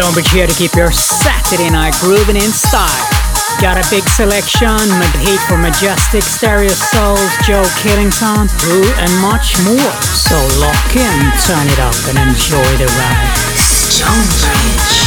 Don't be sure to keep your Saturday night grooving in style. Got a big selection, Madrid for Majestic, Stereo Souls, Joe Killington, Who, and much more. So lock in, turn it up, and enjoy the ride. Stonebridge.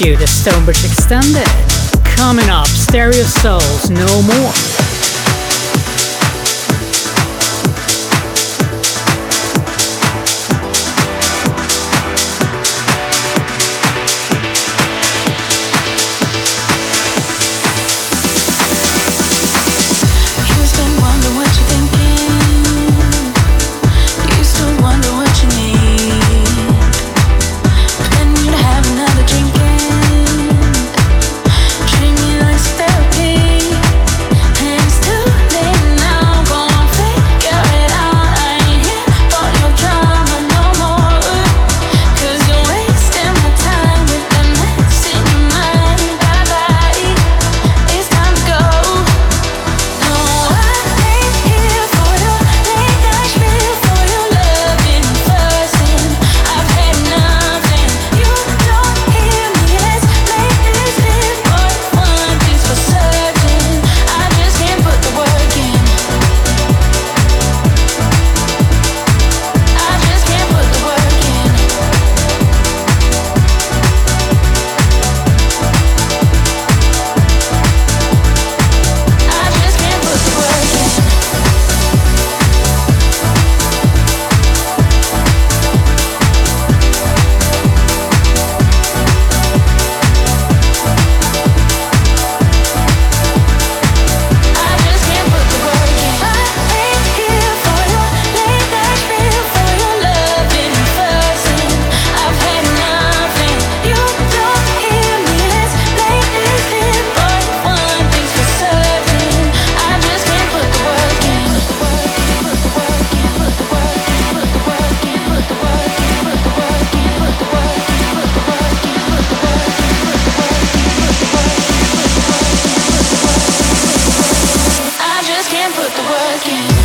You, the Stonebridge Extended. Coming up, Stereo Souls, no more. again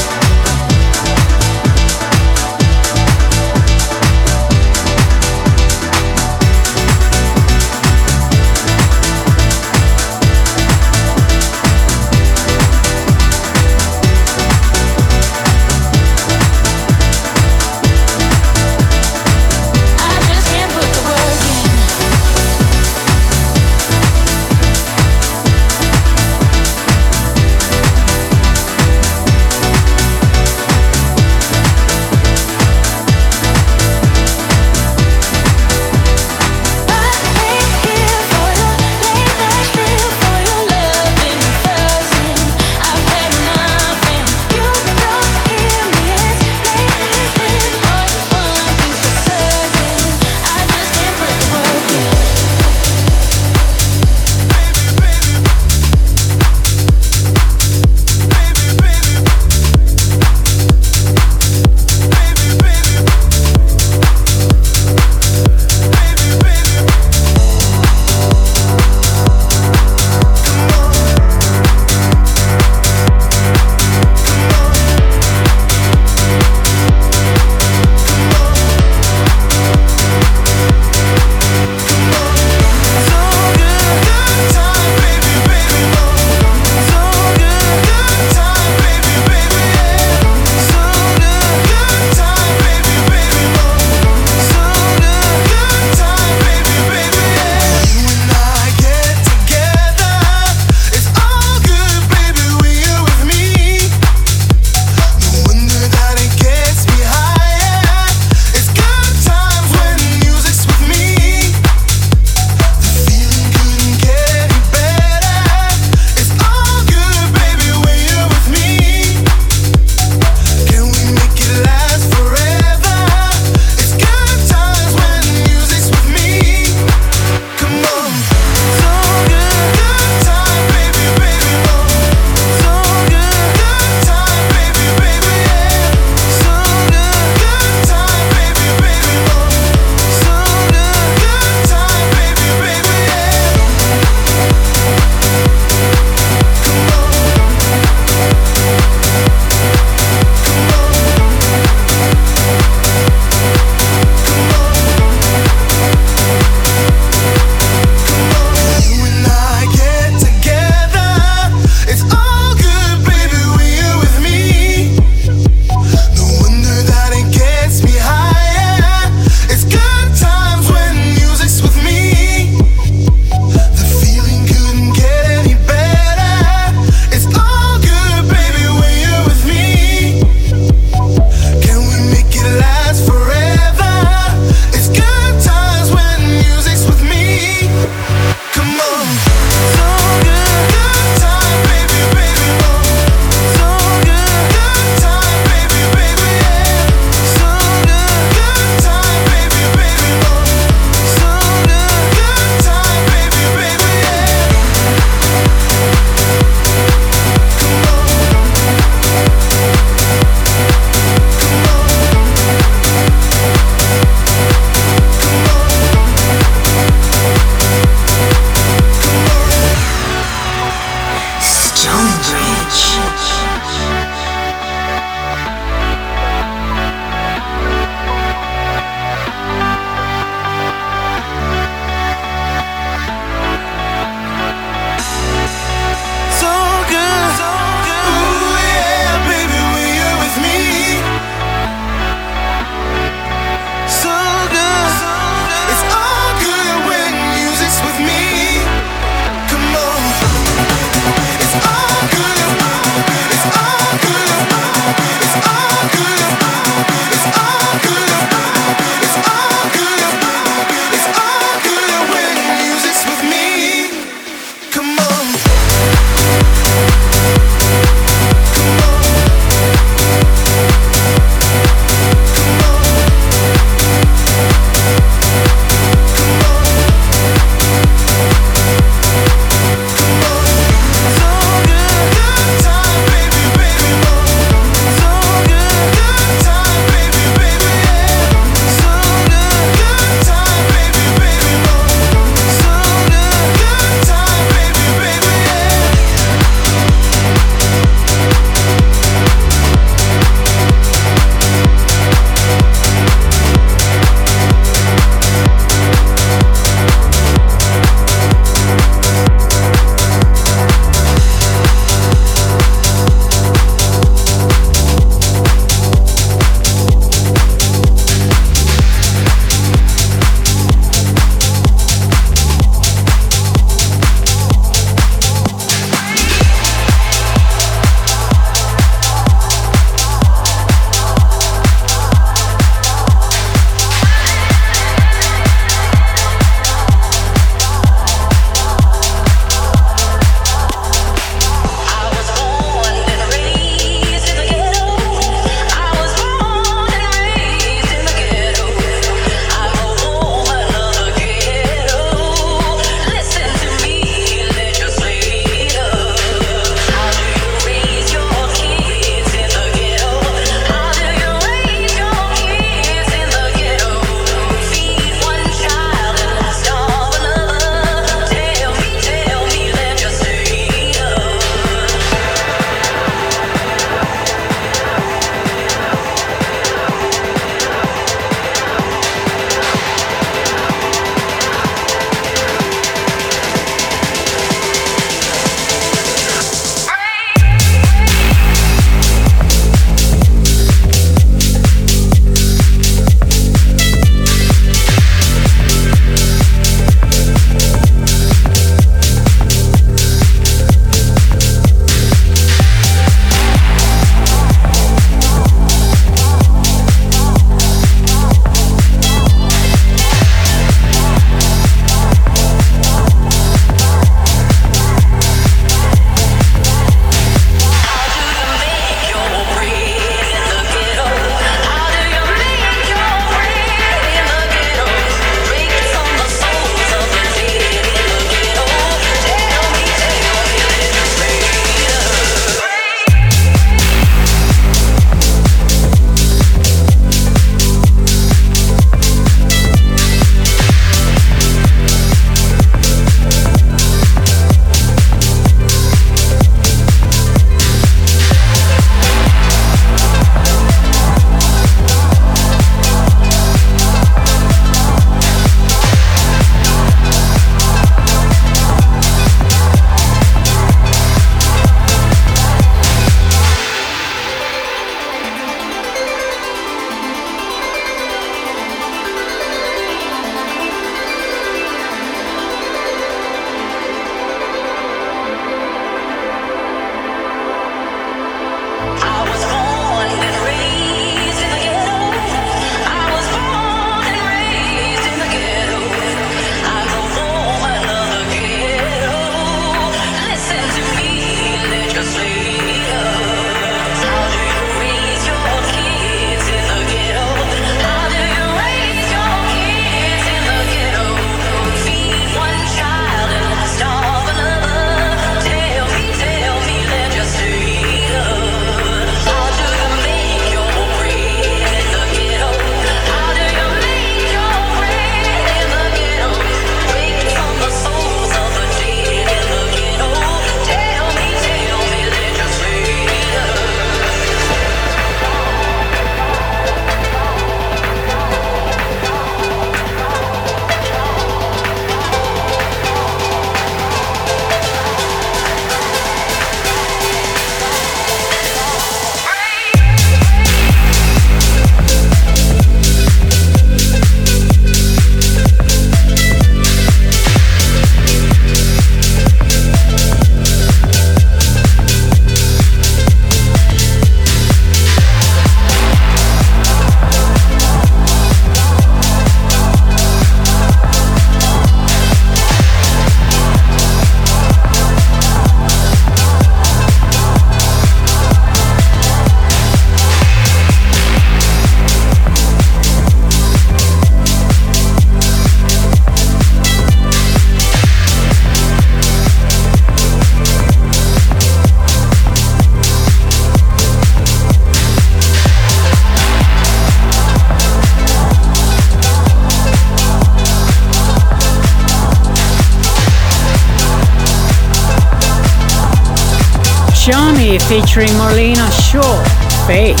featuring Marlena Shaw, Faith.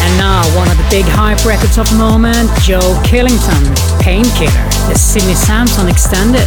And now one of the big hype records of the moment, Joe Killington, Painkiller, the Sidney Samson extended.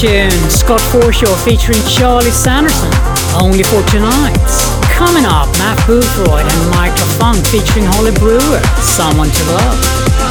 Tune. Scott Forshaw featuring Charlie Sanderson. Only for tonight. Coming up, Matt Boothroyd and Michael Funk featuring Holly Brewer. Someone to love.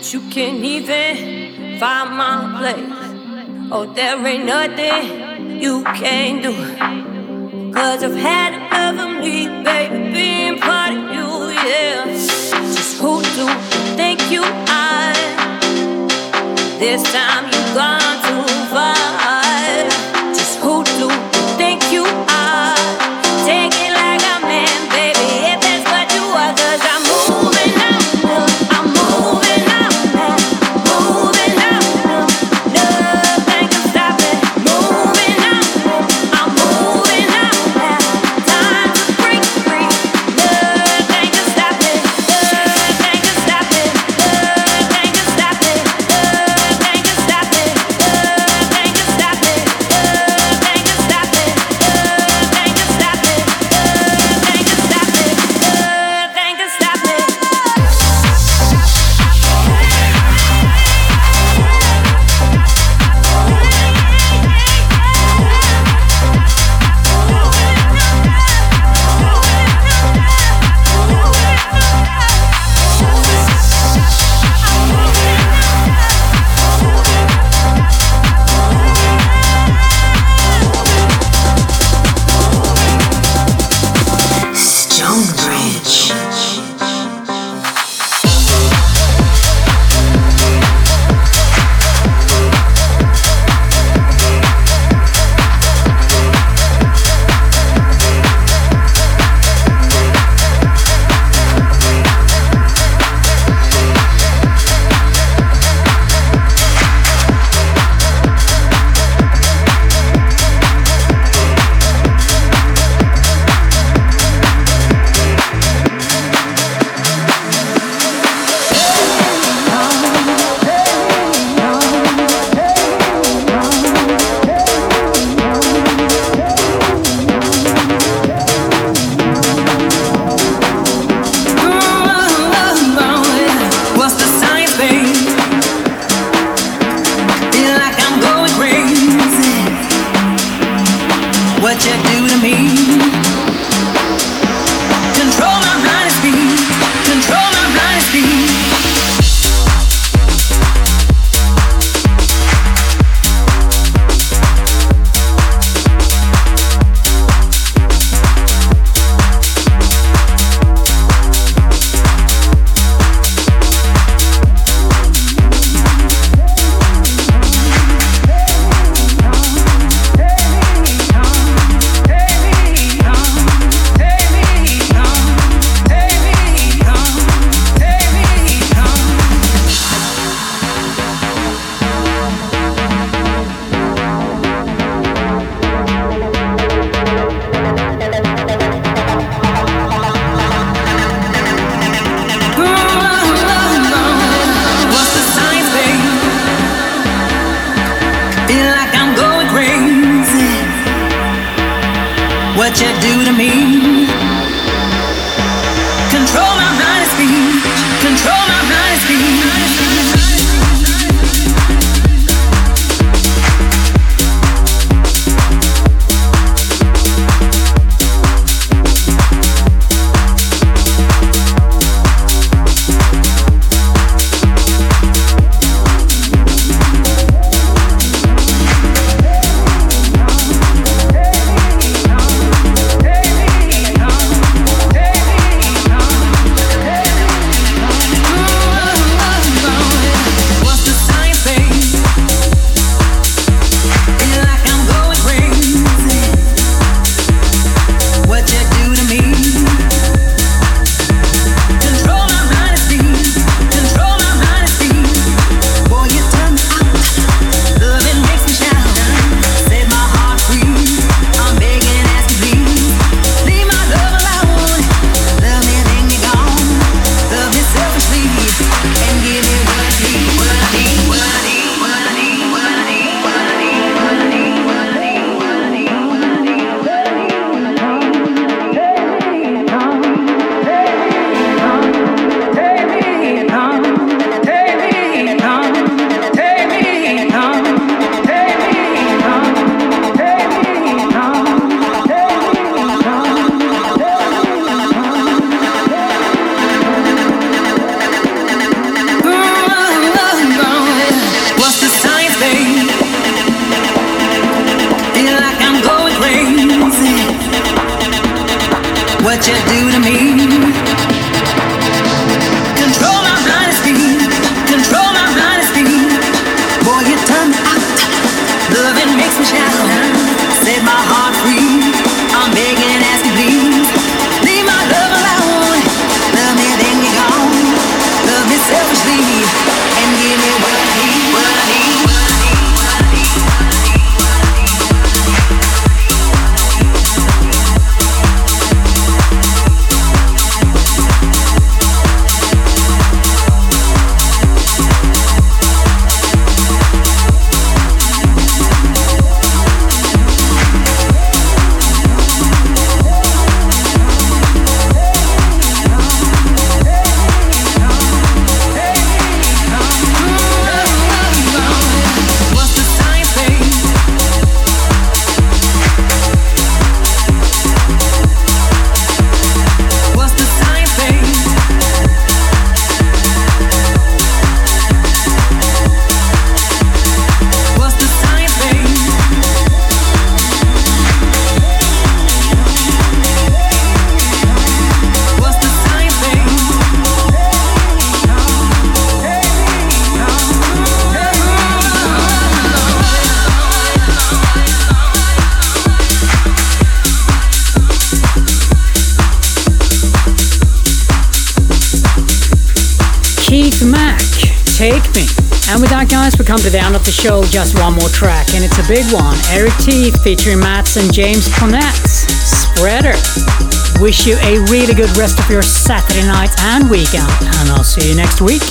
But you can't even find my place. Oh, there ain't nothing you can do. Cause I've had enough of me, baby, being part of you, yeah. Just who do you think you are? This time you've gone come to the end of the show. Just one more track, and it's a big one. Eric T featuring Mats and James Ponetz, Spreader. Wish you a really good rest of your Saturday night and weekend, and I'll see you next week.